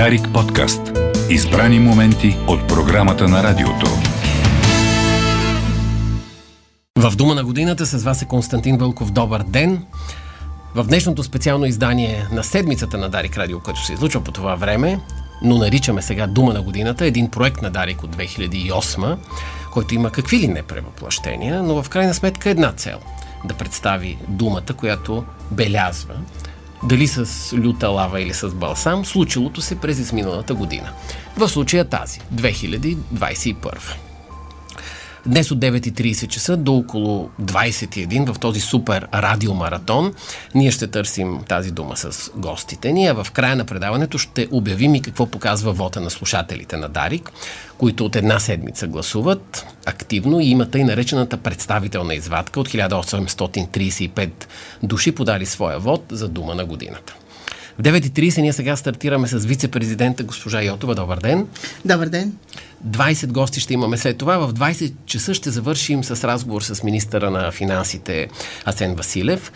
Дарик подкаст. Избрани моменти от програмата на радиото. В Дума на годината с вас е Константин Вълков. Добър ден! В днешното специално издание на седмицата на Дарик Радио, което се излучва по това време, но наричаме сега Дума на годината, един проект на Дарик от 2008, който има какви ли не превъплъщения, но в крайна сметка една цел – да представи думата, която белязва дали с люта лава или с балсам, случилото се през изминалата година. В случая тази, 2021. Днес от 9.30 часа до около 21 в този супер радиомаратон ние ще търсим тази дума с гостите ни, а в края на предаването ще обявим и какво показва вота на слушателите на Дарик, които от една седмица гласуват активно и имат и наречената представителна извадка от 1835 души подали своя вод за дума на годината. В 9.30 ние сега стартираме с вице-президента госпожа Йотова. Добър ден! Добър ден! 20 гости ще имаме след това. В 20 часа ще завършим с разговор с министъра на финансите Асен Василев.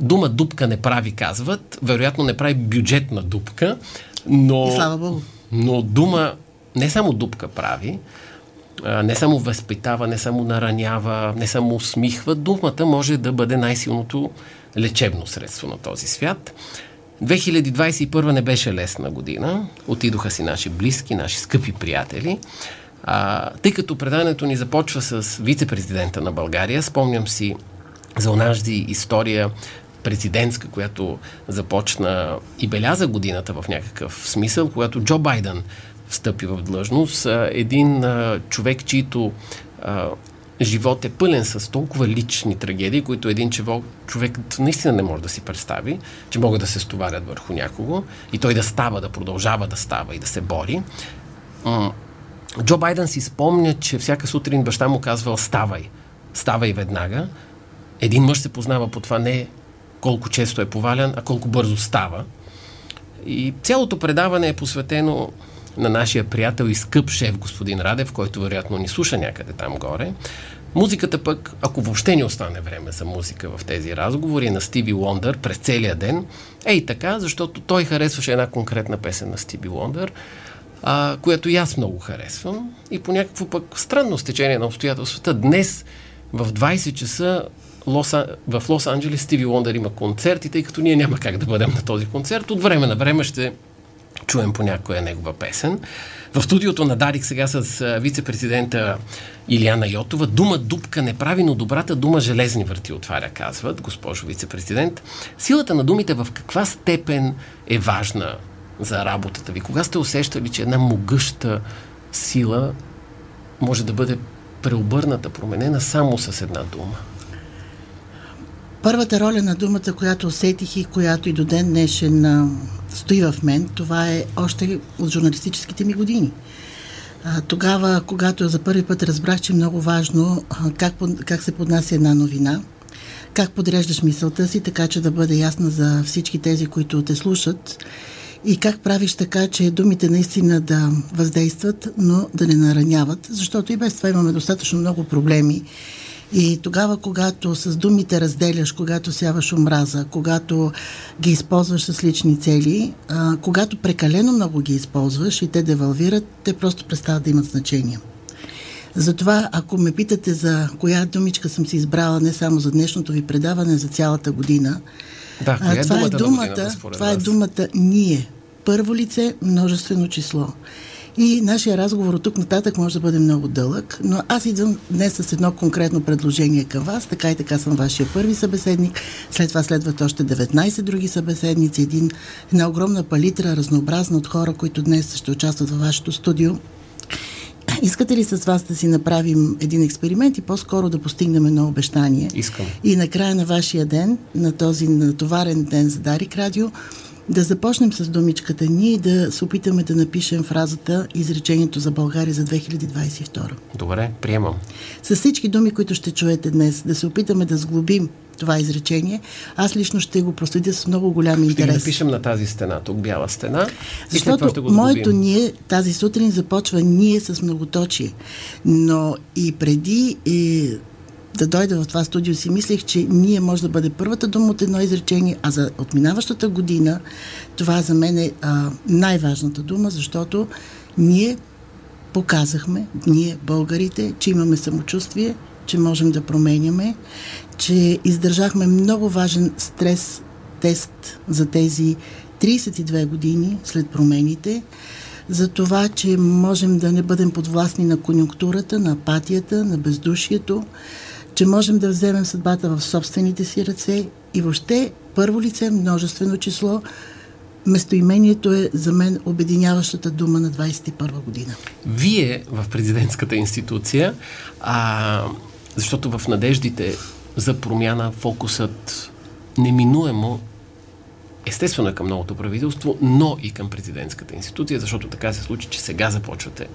Дума дупка не прави, казват. Вероятно не прави бюджетна дупка, но... И слава Богу. Но дума не само дупка прави, не само възпитава, не само наранява, не само усмихва. Думата може да бъде най-силното лечебно средство на този свят. 2021 не беше лесна година. Отидоха си наши близки, наши скъпи приятели. А, тъй като преданието ни започва с вице-президента на България, спомням си за онази история президентска, която започна и беляза годината в някакъв смисъл, когато Джо Байден встъпи в длъжност. Един а, човек, чийто а, живот е пълен с толкова лични трагедии, които един човек, наистина не може да си представи, че могат да се стоварят върху някого и той да става, да продължава да става и да се бори. Джо Байден си спомня, че всяка сутрин баща му казвал ставай, ставай веднага. Един мъж се познава по това не колко често е повалян, а колко бързо става. И цялото предаване е посветено на нашия приятел и скъп шеф господин Радев, който вероятно ни слуша някъде там горе. Музиката пък, ако въобще ни остане време за музика в тези разговори, е на Стиви Лондър през целия ден. Ей така, защото той харесваше една конкретна песен на Стиви Лондър, а, която и аз много харесвам. И по някакво пък странно стечение на обстоятелствата, днес в 20 часа в Лос-Анджелес Стиви Лондър има концерт и тъй като ние няма как да бъдем на този концерт, от време на време ще чуем по някоя негова песен. В студиото на Дарик сега с вице-президента Илияна Йотова. Дума дупка не прави, но добрата дума железни върти отваря, казват, госпожо вице-президент. Силата на думите в каква степен е важна за работата ви? Кога сте усещали, че една могъща сила може да бъде преобърната, променена само с една дума? Първата роля на думата, която усетих и която и до ден днешен стои в мен, това е още от журналистическите ми години. Тогава, когато за първи път разбрах, че е много важно как, как се поднася една новина, как подреждаш мисълта си, така че да бъде ясна за всички тези, които те слушат и как правиш така, че думите наистина да въздействат, но да не нараняват, защото и без това имаме достатъчно много проблеми и тогава, когато с думите разделяш, когато сяваш омраза, когато ги използваш с лични цели, а, когато прекалено много ги използваш и те девалвират, те просто престават да имат значение. Затова, ако ме питате за коя думичка съм си избрала не само за днешното ви предаване, за цялата година, да, а, е това, е думата, това е думата ние. Първо лице, множествено число. И нашия разговор от тук нататък може да бъде много дълъг, но аз идвам днес с едно конкретно предложение към вас. Така и така съм вашия първи събеседник. След това следват още 19 други събеседници. Един, една огромна палитра, разнообразна от хора, които днес ще участват във вашето студио. Искате ли с вас да си направим един експеримент и по-скоро да постигнем едно обещание? Искам. И на края на вашия ден, на този натоварен ден за Дарик Радио, да започнем с думичката ние и да се опитаме да напишем фразата, изречението за България за 2022. Добре, приемам. С всички думи, които ще чуете днес, да се опитаме да сглобим това изречение. Аз лично ще го проследя с много голям интерес. Ще напишем на тази стена, тук бяла стена. Защото ще го моето ние тази сутрин започва ние с многоточие. Но и преди и да дойда в това студио, си мислех, че ние може да бъде първата дума от едно изречение, а за отминаващата година това за мен е а, най-важната дума, защото ние показахме, ние българите, че имаме самочувствие, че можем да променяме, че издържахме много важен стрес тест за тези 32 години след промените, за това, че можем да не бъдем подвластни на конюнктурата, на апатията, на бездушието, че можем да вземем съдбата в собствените си ръце и въобще първо лице, множествено число, местоимението е за мен обединяващата дума на 21 година. Вие в президентската институция, а, защото в надеждите за промяна фокусът неминуемо естествено е към новото правителство, но и към президентската институция, защото така се случи, че сега започвате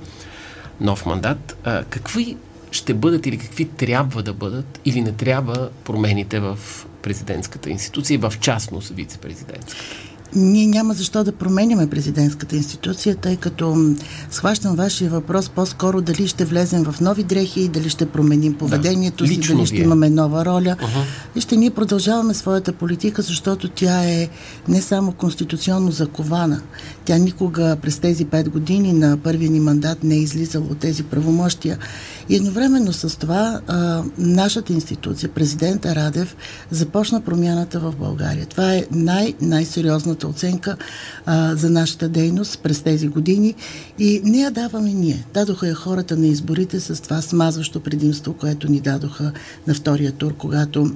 нов мандат. А, какви ще бъдат или какви трябва да бъдат или не трябва промените в президентската институция и в частност вице-президентската? Ние няма защо да променяме президентската институция, тъй като схващам вашия въпрос по-скоро дали ще влезем в нови дрехи, дали ще променим поведението да, си, дали ще имаме нова роля. Uh-huh. Вижте, ние продължаваме своята политика, защото тя е не само конституционно закована. Тя никога през тези пет години на първия ни мандат не е излизала от тези правомощия. И едновременно с това а, нашата институция, президента Радев, започна промяната в България. Това е най- най-сериозната оценка а, за нашата дейност през тези години и не я даваме ние. Дадоха я хората на изборите с това смазващо предимство, което ни дадоха на втория тур, когато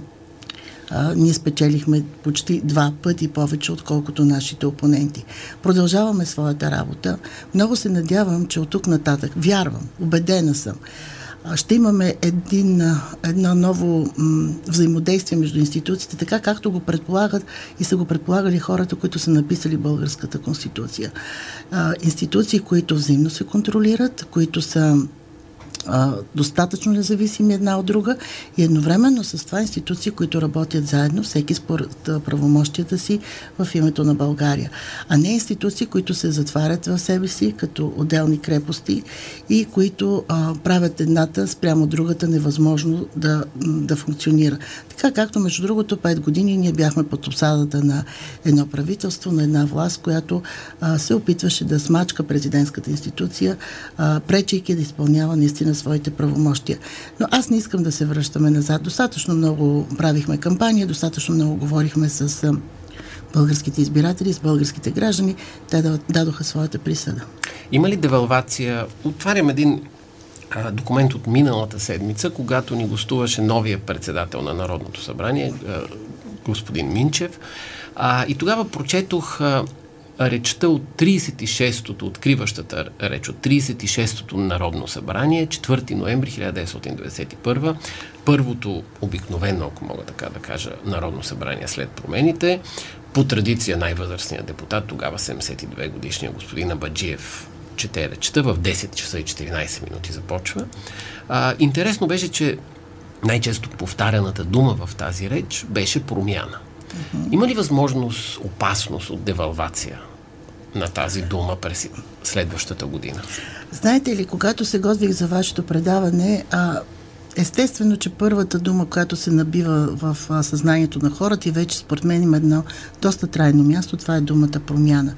а, ние спечелихме почти два пъти повече, отколкото нашите опоненти. Продължаваме своята работа. Много се надявам, че от тук нататък, вярвам, убедена съм, ще имаме един, едно ново м, взаимодействие между институциите, така както го предполагат и са го предполагали хората, които са написали Българската конституция. А, институции, които взаимно се контролират, които са достатъчно независими една от друга и едновременно с това институции, които работят заедно, всеки според правомощията си в името на България. А не институции, които се затварят в себе си като отделни крепости и които а, правят едната спрямо другата невъзможно да, да функционира. Така както, между другото, пет години ние бяхме под обсадата на едно правителство, на една власт, която а, се опитваше да смачка президентската институция, а, пречейки да изпълнява наистина своите правомощия. Но аз не искам да се връщаме назад. Достатъчно много правихме кампания, достатъчно много говорихме с българските избиратели, с българските граждани. Те дадоха своята присъда. Има ли девалвация? Отварям един документ от миналата седмица, когато ни гостуваше новия председател на Народното събрание, господин Минчев. И тогава прочетох речта от 36-тото, откриващата реч от 36-тото Народно събрание, 4 ноември 1991, първото обикновено, ако мога така да кажа, Народно събрание след промените. По традиция най-възрастният депутат, тогава 72 годишния господин Абаджиев чете речта, в 10 часа и 14 минути започва. А, интересно беше, че най-често повтаряната дума в тази реч беше промяна. Има ли възможност, опасност от девалвация на тази дума през следващата година? Знаете ли, когато се готвих за вашето предаване, а, Естествено, че първата дума, която се набива в съзнанието на хората и вече според мен има едно доста трайно място, това е думата промяна.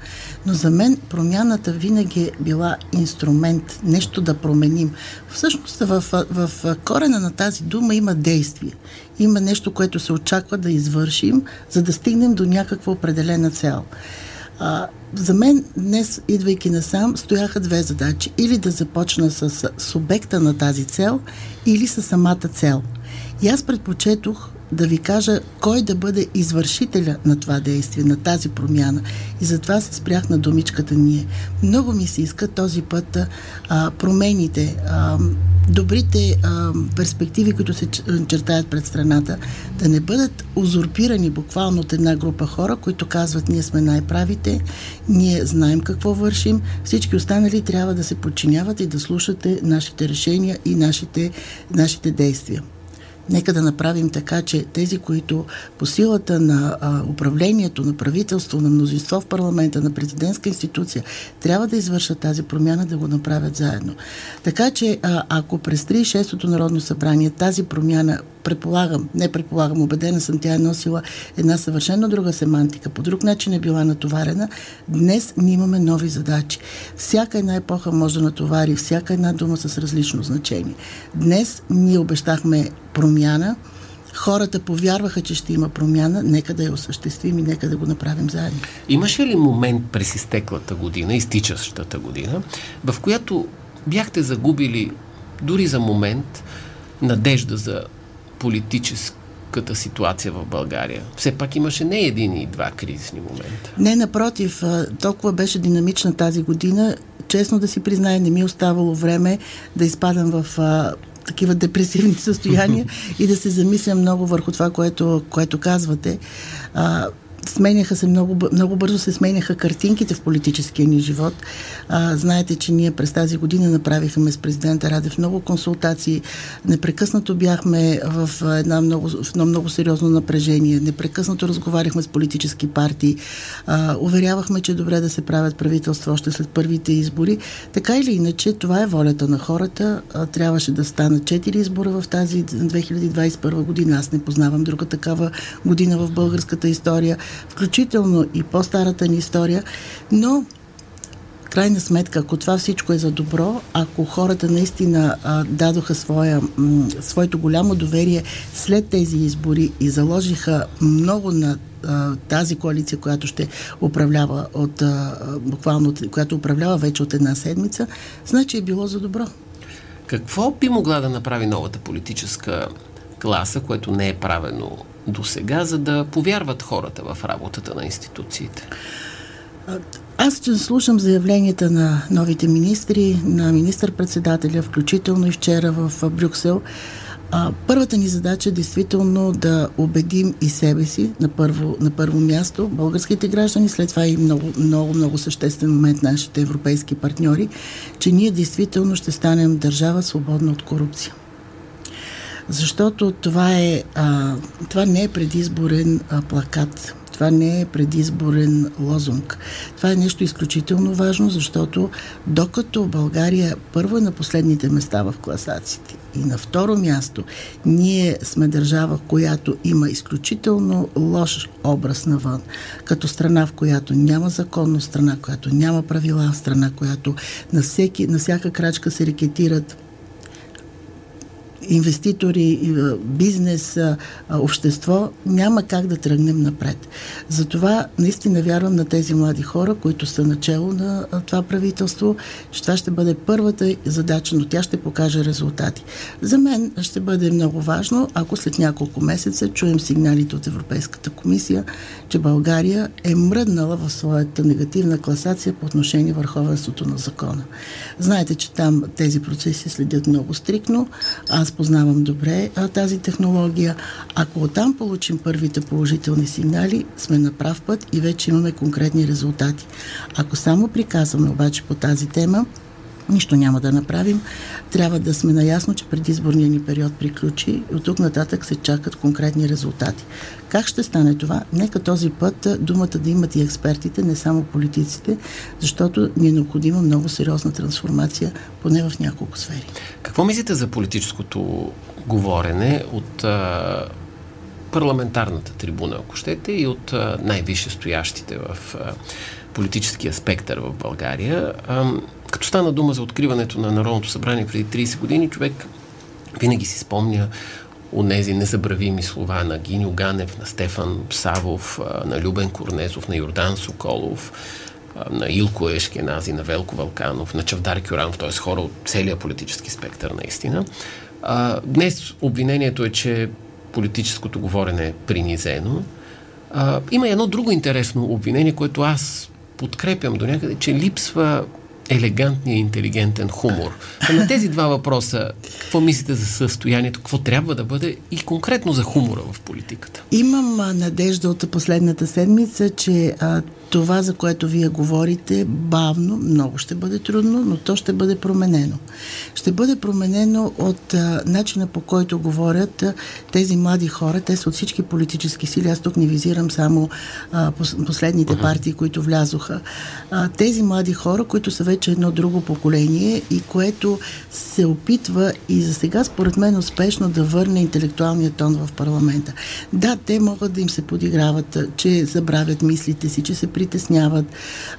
Но за мен промяната винаги е била инструмент, нещо да променим. Всъщност в, в, в корена на тази дума има действие. Има нещо, което се очаква да извършим, за да стигнем до някаква определена цел. А, за мен днес, идвайки насам, стояха две задачи. Или да започна с субекта на тази цел, или с самата цел. И аз предпочетох да ви кажа кой да бъде извършителя на това действие, на тази промяна. И затова се спрях на думичката ние. Много ми се иска този път а, промените, а, добрите а, перспективи, които се чертаят пред страната, да не бъдат узурпирани буквално от една група хора, които казват ние сме най-правите, ние знаем какво вършим, всички останали трябва да се подчиняват и да слушате нашите решения и нашите, нашите действия. Нека да направим така, че тези, които по силата на а, управлението, на правителство, на мнозинство в парламента, на президентска институция, трябва да извършат тази промяна, да го направят заедно. Така че, а, ако през 36-то Народно събрание тази промяна предполагам, не предполагам, убедена съм, тя е носила една съвършено друга семантика, по друг начин е била натоварена. Днес ние имаме нови задачи. Всяка една епоха може да натовари, всяка една дума с различно значение. Днес ние обещахме промяна, хората повярваха, че ще има промяна, нека да я осъществим и нека да го направим заедно. Имаше ли момент през изтеклата година, изтичащата година, в която бяхте загубили дори за момент надежда за политическата ситуация в България. Все пак имаше не един и два кризисни момента. Не, напротив, толкова беше динамична тази година. Честно да си призная, не ми е оставало време да изпадам в такива депресивни състояния и да се замисля много върху това, което, което казвате. А, сменяха се много, много бързо се сменяха картинките в политическия ни живот. А, знаете, че ние през тази година направихме с президента Радев много консултации. Непрекъснато бяхме в, една много, в едно много сериозно напрежение. Непрекъснато разговаряхме с политически партии. А, уверявахме, че е добре да се правят правителства още след първите избори. Така или иначе, това е волята на хората. А, трябваше да станат четири избора в тази 2021 година. Аз не познавам друга такава година в българската история включително и по-старата ни история, но крайна сметка, ако това всичко е за добро, ако хората наистина а, дадоха своя, м, своето голямо доверие след тези избори и заложиха много на а, тази коалиция, която ще управлява от, а, буквално, която управлява вече от една седмица, значи е било за добро. Какво би могла да направи новата политическа класа, което не е правено до сега, за да повярват хората в работата на институциите? Аз ще слушам заявленията на новите министри, на министър-председателя, включително и вчера в Брюксел. А, първата ни задача е действително да убедим и себе си на първо, на първо място, българските граждани, след това и много, много, много съществен момент нашите европейски партньори, че ние действително ще станем държава свободна от корупция защото това, е, а, това не е предизборен а, плакат. Това не е предизборен лозунг. Това е нещо изключително важно, защото докато България първо е на последните места в класациите и на второ място ние сме държава, която има изключително лош образ навън, като страна, в която няма законно, страна, която няма правила, страна, която на, всеки, на всяка крачка се рекетират инвеститори, бизнес, общество, няма как да тръгнем напред. Затова наистина вярвам на тези млади хора, които са начало на това правителство, че това ще бъде първата задача, но тя ще покаже резултати. За мен ще бъде много важно, ако след няколко месеца чуем сигналите от Европейската комисия, че България е мръднала в своята негативна класация по отношение върховенството на закона. Знаете, че там тези процеси следят много стрикно. Аз познавам добре а, тази технология. Ако оттам получим първите положителни сигнали, сме на прав път и вече имаме конкретни резултати. Ако само приказваме обаче по тази тема, нищо няма да направим. Трябва да сме наясно, че предизборният ни период приключи и от тук нататък се чакат конкретни резултати. Как ще стане това? Нека този път думата да имат и експертите, не само политиците, защото ни е необходима много сериозна трансформация, поне в няколко сфери. Какво мислите за политическото говорене от а, парламентарната трибуна, ако щете, и от най-висше стоящите в а, политическия спектър в България? А, като стана дума за откриването на Народното събрание преди 30 години, човек винаги си спомня онези незабравими слова на Гиньо Ганев, на Стефан Савов, на Любен Корнезов, на Йордан Соколов, на Илко Ешкенази, на Велко Валканов, на Чавдар Кюранов, т.е. хора от целия политически спектър наистина. Днес обвинението е, че политическото говорене е принизено. Има едно друго интересно обвинение, което аз подкрепям до някъде, че липсва елегантния, интелигентен хумор. А на тези два въпроса, какво мислите за състоянието, какво трябва да бъде и конкретно за хумора в политиката? Имам надежда от последната седмица, че а, това, за което вие говорите, бавно, много ще бъде трудно, но то ще бъде променено. Ще бъде променено от а, начина по който говорят а, тези млади хора. Те са от всички политически сили. Аз тук не визирам само а, последните партии, които влязоха. А, тези млади хора, които са вече едно друго поколение и което се опитва и за сега, според мен, успешно да върне интелектуалния тон в парламента. Да, те могат да им се подиграват, че забравят мислите си, че се притесняват,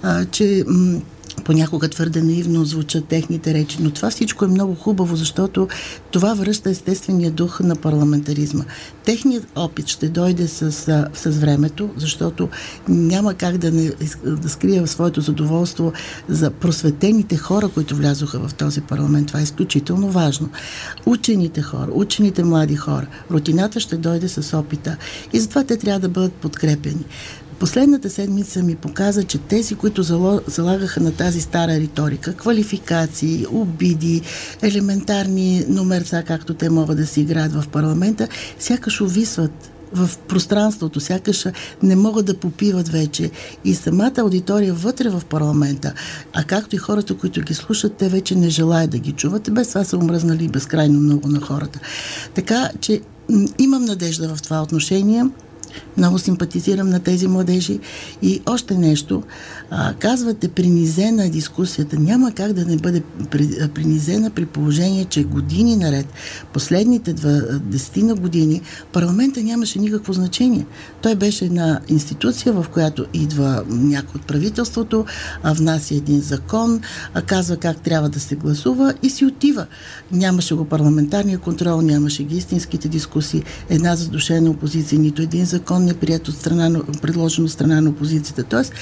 а, че м- понякога твърде наивно звучат техните речи, но това всичко е много хубаво, защото това връща естествения дух на парламентаризма. Техният опит ще дойде с, с времето, защото няма как да, не, да скрия своето задоволство за просветените хора, които влязоха в този парламент. Това е изключително важно. Учените хора, учените млади хора, рутината ще дойде с опита и затова те трябва да бъдат подкрепени. Последната седмица ми показа, че тези, които залагаха на тази стара риторика, квалификации, обиди, елементарни номерца, както те могат да си играят в парламента, сякаш увисват в пространството, сякаш не могат да попиват вече. И самата аудитория вътре в парламента, а както и хората, които ги слушат, те вече не желаят да ги чуват. Без това са умръзнали безкрайно много на хората. Така че имам надежда в това отношение. Много симпатизирам на тези младежи. И още нещо. А, казвате, принизена дискусията. Няма как да не бъде принизена при положение, че години наред, последните десетина години, парламента нямаше никакво значение. Той беше една институция, в която идва някой от правителството, а внася един закон, а казва как трябва да се гласува и си отива. Нямаше го парламентарния контрол, нямаше ги истинските дискусии, една задушена опозиция, нито един закон не прият от страна, предложен от страна на опозицията. Тоест,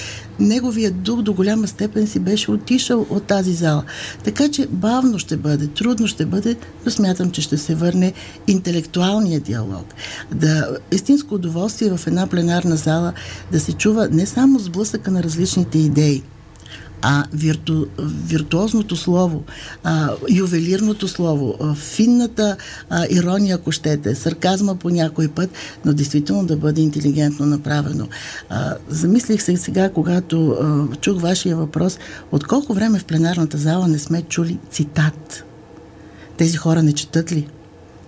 неговият дух до голяма степен си беше отишъл от тази зала. Така че бавно ще бъде, трудно ще бъде, но смятам, че ще се върне интелектуалния диалог. Да, истинско удоволствие в една пленарна зала да се чува не само сблъсъка на различните идеи, а вирту, виртуозното слово, а, ювелирното слово, а, финната а, ирония, ако щете, сарказма по някой път, но действително да бъде интелигентно направено. А, замислих се сега, когато а, чух вашия въпрос, от колко време в пленарната зала не сме чули цитат? Тези хора не четат ли?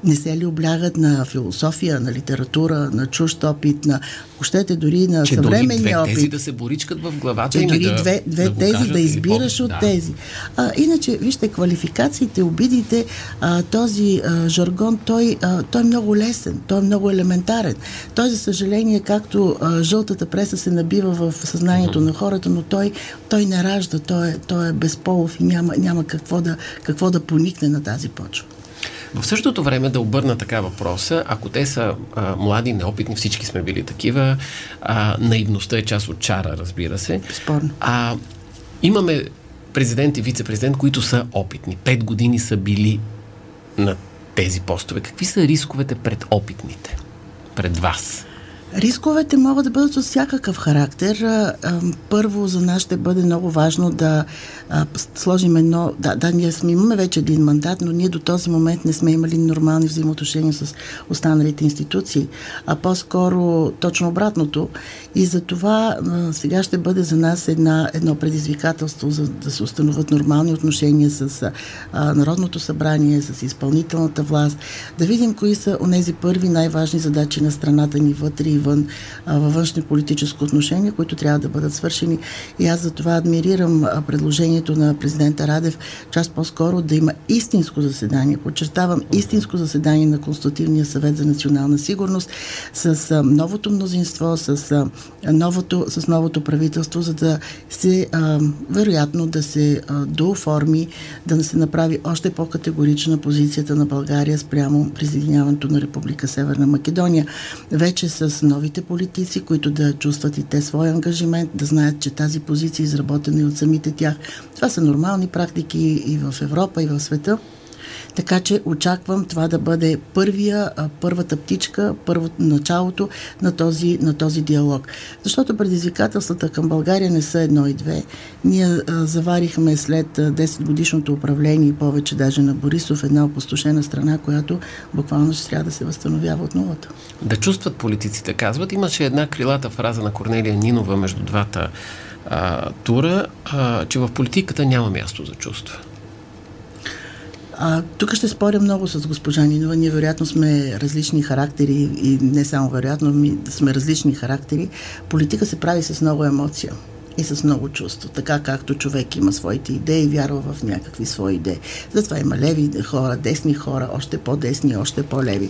Не се ли облягат на философия, на литература, на чужд опит, на, щете, дори на че съвременния дори две опит. тези да се боричкат в главата че дори да, две, две да тези кажат, да избираш от да. тези. А, иначе, вижте, квалификациите, обидите, а, този а, жаргон, той, а, той е много лесен, той е много елементарен. Той, за съжаление, както а, жълтата преса се набива в съзнанието mm-hmm. на хората, но той, той не ражда, той е, той е безполов и няма, няма какво, да, какво да поникне на тази почва. В същото време да обърна така въпроса, ако те са а, млади, неопитни, всички сме били такива, а, наивността е част от чара, разбира се. Спорно. А, имаме президент и вице-президент, които са опитни. Пет години са били на тези постове. Какви са рисковете пред опитните? Пред вас? Рисковете могат да бъдат от всякакъв характер. Първо, за нас ще бъде много важно да сложим едно... Да, да, ние сме, имаме вече един мандат, но ние до този момент не сме имали нормални взаимоотношения с останалите институции, а по-скоро точно обратното. И за това сега ще бъде за нас една, едно предизвикателство за да се установят нормални отношения с а, Народното събрание, с изпълнителната власт, да видим кои са онези първи най-важни задачи на страната ни вътре и вън, във външни политическо отношение, които трябва да бъдат свършени. И аз за това адмирирам предложението на президента Радев, част по-скоро да има истинско заседание, подчертавам, истинско заседание на Конститутивния съвет за национална сигурност с новото мнозинство, с, новото, с новото правителство, за да се, а, вероятно, да се а, дооформи, да се направи още по-категорична позицията на България спрямо присъединяването на Република Северна Македония. Вече с новите политици, които да чувстват и те своя ангажимент, да знаят, че тази позиция е изработена и от самите тях. Това са нормални практики и в Европа, и в света. Така че очаквам това да бъде първия, първата птичка, първото началото на този, на този диалог. Защото предизвикателствата към България не са едно и две. Ние заварихме след 10 годишното управление и повече даже на Борисов една опустошена страна, която буквално ще трябва да се възстановява от нулата. Да чувстват политиците, казват. Имаше една крилата фраза на Корнелия Нинова между двата а, тура, а, че в политиката няма място за чувства. А, тук ще споря много с госпожа Нинова. Ние вероятно сме различни характери и не само вероятно, ми сме различни характери. Политика се прави с много емоция и с много чувство. Така както човек има своите идеи, вярва в някакви свои идеи. Затова има леви хора, десни хора, още по-десни, още по-леви.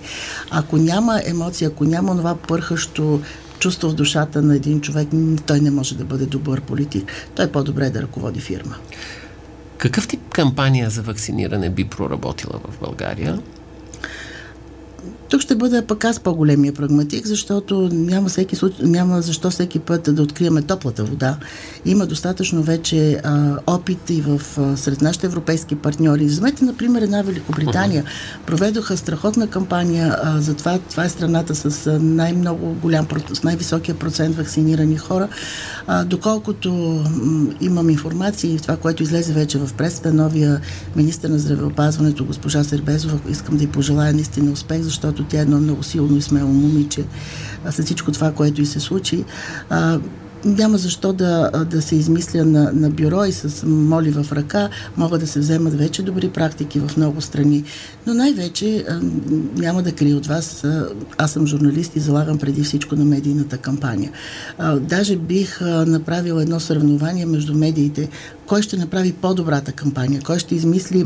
Ако няма емоция, ако няма това пърхащо чувство в душата на един човек, той не може да бъде добър политик. Той е по-добре да ръководи фирма. Какъв тип кампания за вакциниране би проработила в България? Тук ще бъда пък аз по-големия прагматик, защото няма, всеки, няма защо всеки път да откриеме топлата вода. Има достатъчно вече а, опит и в, а, сред нашите европейски партньори. Вземете, например, една Великобритания. Проведоха страхотна кампания а, за това. Това е страната с най-много голям, с най-високия процент вакцинирани хора. А, доколкото м, имам информация и това, което излезе вече в пресата, новия министр на здравеопазването, госпожа Сербезова, искам да й пожелая наистина успех, защото тя е едно много силно и смело момиче. А, след всичко това, което и се случи, а, няма защо да, да се измисля на, на бюро и с моли в ръка. Могат да се вземат вече добри практики в много страни. Но най-вече няма да крия от вас. Аз съм журналист и залагам преди всичко на медийната кампания. Даже бих направила едно съревнование между медиите. Кой ще направи по-добрата кампания? Кой ще измисли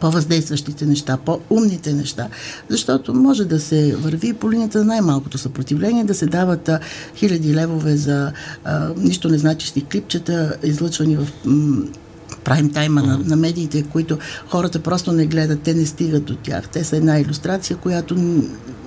по-въздействащите неща, по-умните неща, защото може да се върви по линията на най-малкото съпротивление, да се дават а, хиляди левове за а, нищо незначещи клипчета, излъчвани в м- прайм тайма на, на медиите, които хората просто не гледат, те не стигат до тях. Те са една иллюстрация, която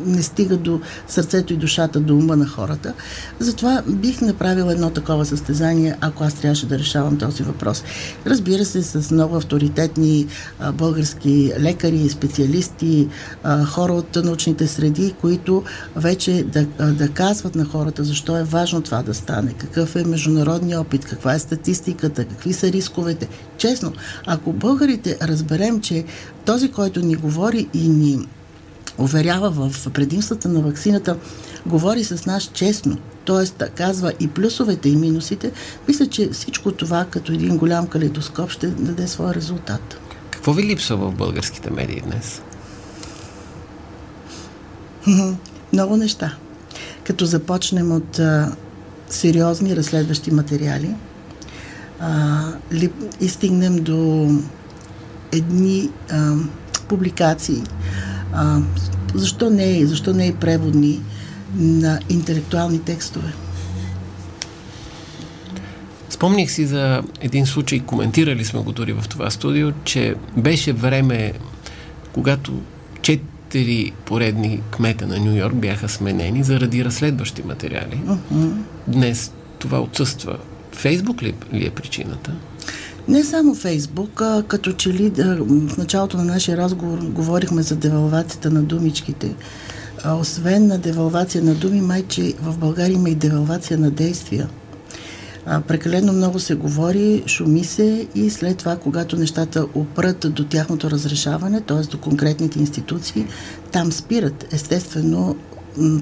не стига до сърцето и душата, до ума на хората. Затова бих направила едно такова състезание, ако аз трябваше да решавам този въпрос. Разбира се, с много авторитетни а, български лекари, специалисти, а, хора от научните среди, които вече да, а, да казват на хората защо е важно това да стане, какъв е международният опит, каква е статистиката, какви са рисковете. Честно, ако българите разберем, че този, който ни говори и ни уверява в предимствата на вакцината, говори с нас честно, т.е. казва и плюсовете и минусите, мисля, че всичко това като един голям калейдоскоп ще даде своя резултат. Какво ви липсва в българските медии днес? Много неща. Като започнем от а, сериозни разследващи материали а, ли, и стигнем до едни а, публикации, а, защо не е, защо не е преводни на интелектуални текстове? Спомних си за един случай, коментирали сме го дори в това студио, че беше време, когато четири поредни кмета на Нью Йорк бяха сменени заради разследващи материали. Uh-huh. Днес това отсъства. Фейсбук ли, ли е причината? Не само Фейсбук, а като че ли в началото на нашия разговор говорихме за девалвацията на думичките. А, освен на девалвация на думи, майче в България има и девалвация на действия. А, прекалено много се говори, шуми се и след това, когато нещата опрат до тяхното разрешаване, т.е. до конкретните институции, там спират. Естествено,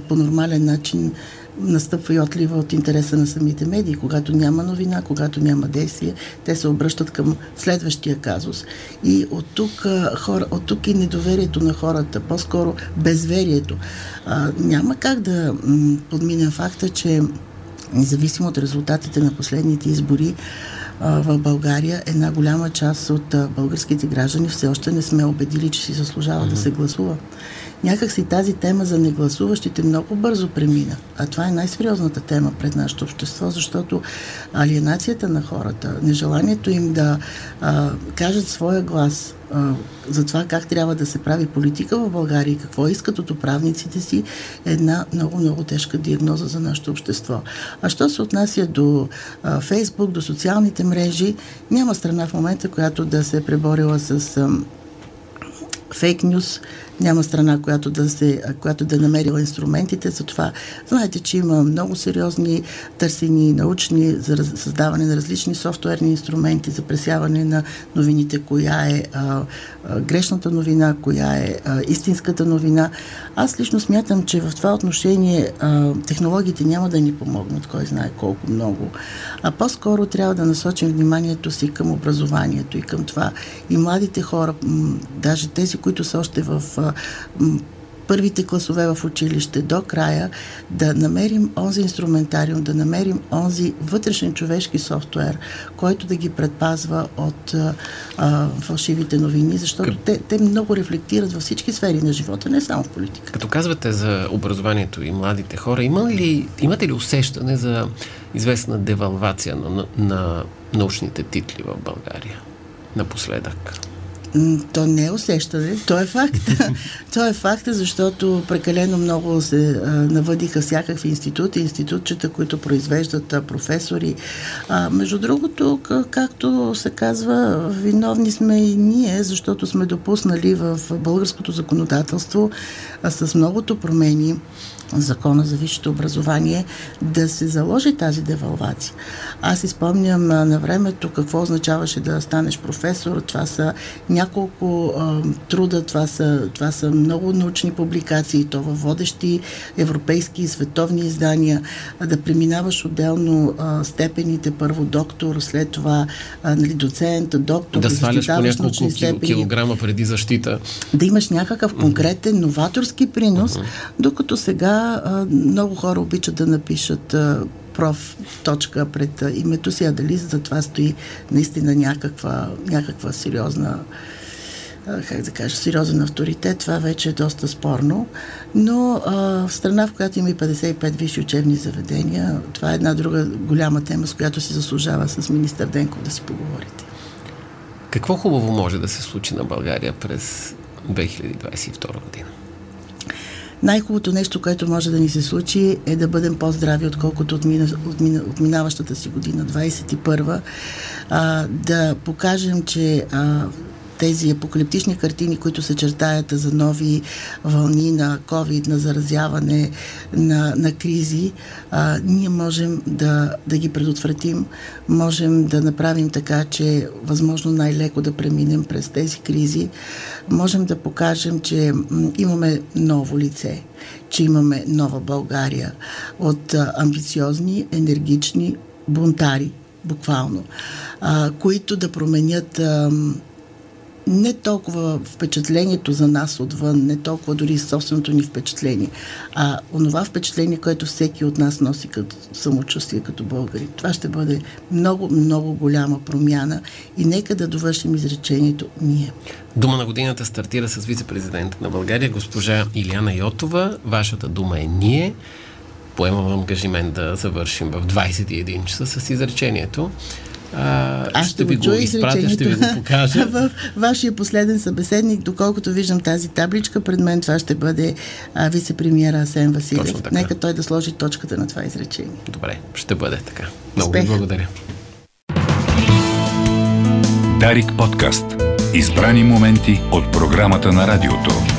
по нормален начин настъпва и отлива от интереса на самите медии. Когато няма новина, когато няма действие, те се обръщат към следващия казус. И от тук, хора, от тук и недоверието на хората, по-скоро безверието. А, няма как да м- подминем факта, че независимо от резултатите на последните избори, в България една голяма част от българските граждани все още не сме убедили, че си заслужава mm-hmm. да се гласува някак си тази тема за негласуващите много бързо премина. А това е най-сериозната тема пред нашето общество, защото алиенацията на хората, нежеланието им да а, кажат своя глас за това как трябва да се прави политика в България и какво искат от управниците си, е една много-много тежка диагноза за нашето общество. А що се отнася до а, Фейсбук, до социалните мрежи, няма страна в момента, която да се е преборила с... А, фейк нюс, няма страна, която да, се, която да е намерила инструментите за това. Знаете, че има много сериозни търсени научни за раз, създаване на различни софтуерни инструменти за пресяване на новините, коя е а, а, грешната новина, коя е а, истинската новина. Аз лично смятам, че в това отношение а, технологиите няма да ни помогнат, кой знае колко много, а по-скоро трябва да насочим вниманието си към образованието и към това. И младите хора, м- даже тези, които са още в първите класове в училище до края, да намерим онзи инструментариум, да намерим онзи вътрешен човешки софтуер, който да ги предпазва от а, фалшивите новини, защото Къп... те, те много рефлектират във всички сфери на живота, не само в политика. Като казвате за образованието и младите хора, има ли, имате ли усещане за известна девалвация на, на, на научните титли в България напоследък? То не е усещане, то е факт. то е факт, защото прекалено много се а, навъдиха всякакви институти, институтчета, които произвеждат а, професори. А, между другото, както се казва, виновни сме и ние, защото сме допуснали в българското законодателство а, с многото промени закона за висшето образование, да се заложи тази девалвация. Аз изпомням на времето какво означаваше да станеш професор. Това са няколко а, труда, това са, това са много научни публикации, то във водещи европейски и световни издания, да преминаваш отделно а, степените, първо доктор, след това а, нали, доцент, доктор, да сваляш по няколко кил, килограма преди защита. Да имаш някакъв конкретен новаторски принос, докато сега много хора обичат да напишат проф. точка пред името си, а дали за това стои наистина някаква, някаква сериозна как да кажа, сериозен авторитет, това вече е доста спорно. Но а, в страна, в която има и 55 висши учебни заведения, това е една друга голяма тема, с която се заслужава с министър Денков да си поговорите. Какво хубаво може да се случи на България през 2022 година? Най-хубавото нещо, което може да ни се случи е да бъдем по-здрави, отколкото от, мина, от, мина, от минаващата си година, 21 а, да покажем, че а, тези апокалиптични картини, които се чертаят за нови вълни на COVID, на заразяване, на, на кризи, а, ние можем да, да ги предотвратим, можем да направим така, че възможно най-леко да преминем през тези кризи, можем да покажем, че имаме ново лице, че имаме нова България от амбициозни, енергични бунтари, буквално, а, които да променят а, не толкова впечатлението за нас отвън, не толкова дори собственото ни впечатление, а онова впечатление, което всеки от нас носи като самочувствие като българи. Това ще бъде много, много голяма промяна и нека да довършим изречението ние. Дума на годината стартира с вице-президента на България, госпожа Иляна Йотова. Вашата дума е ние. Поемам ангажимент да завършим в 21 часа с изречението. А, Аз ще, ви го изпратя, ще ви го покажа. В вашия последен събеседник, доколкото виждам тази табличка, пред мен това ще бъде а, вице-премьера Асен Василев. Нека той да сложи точката на това изречение. Добре, ще бъде така. Много ви благодаря. Дарик подкаст. Избрани моменти от програмата на радиото.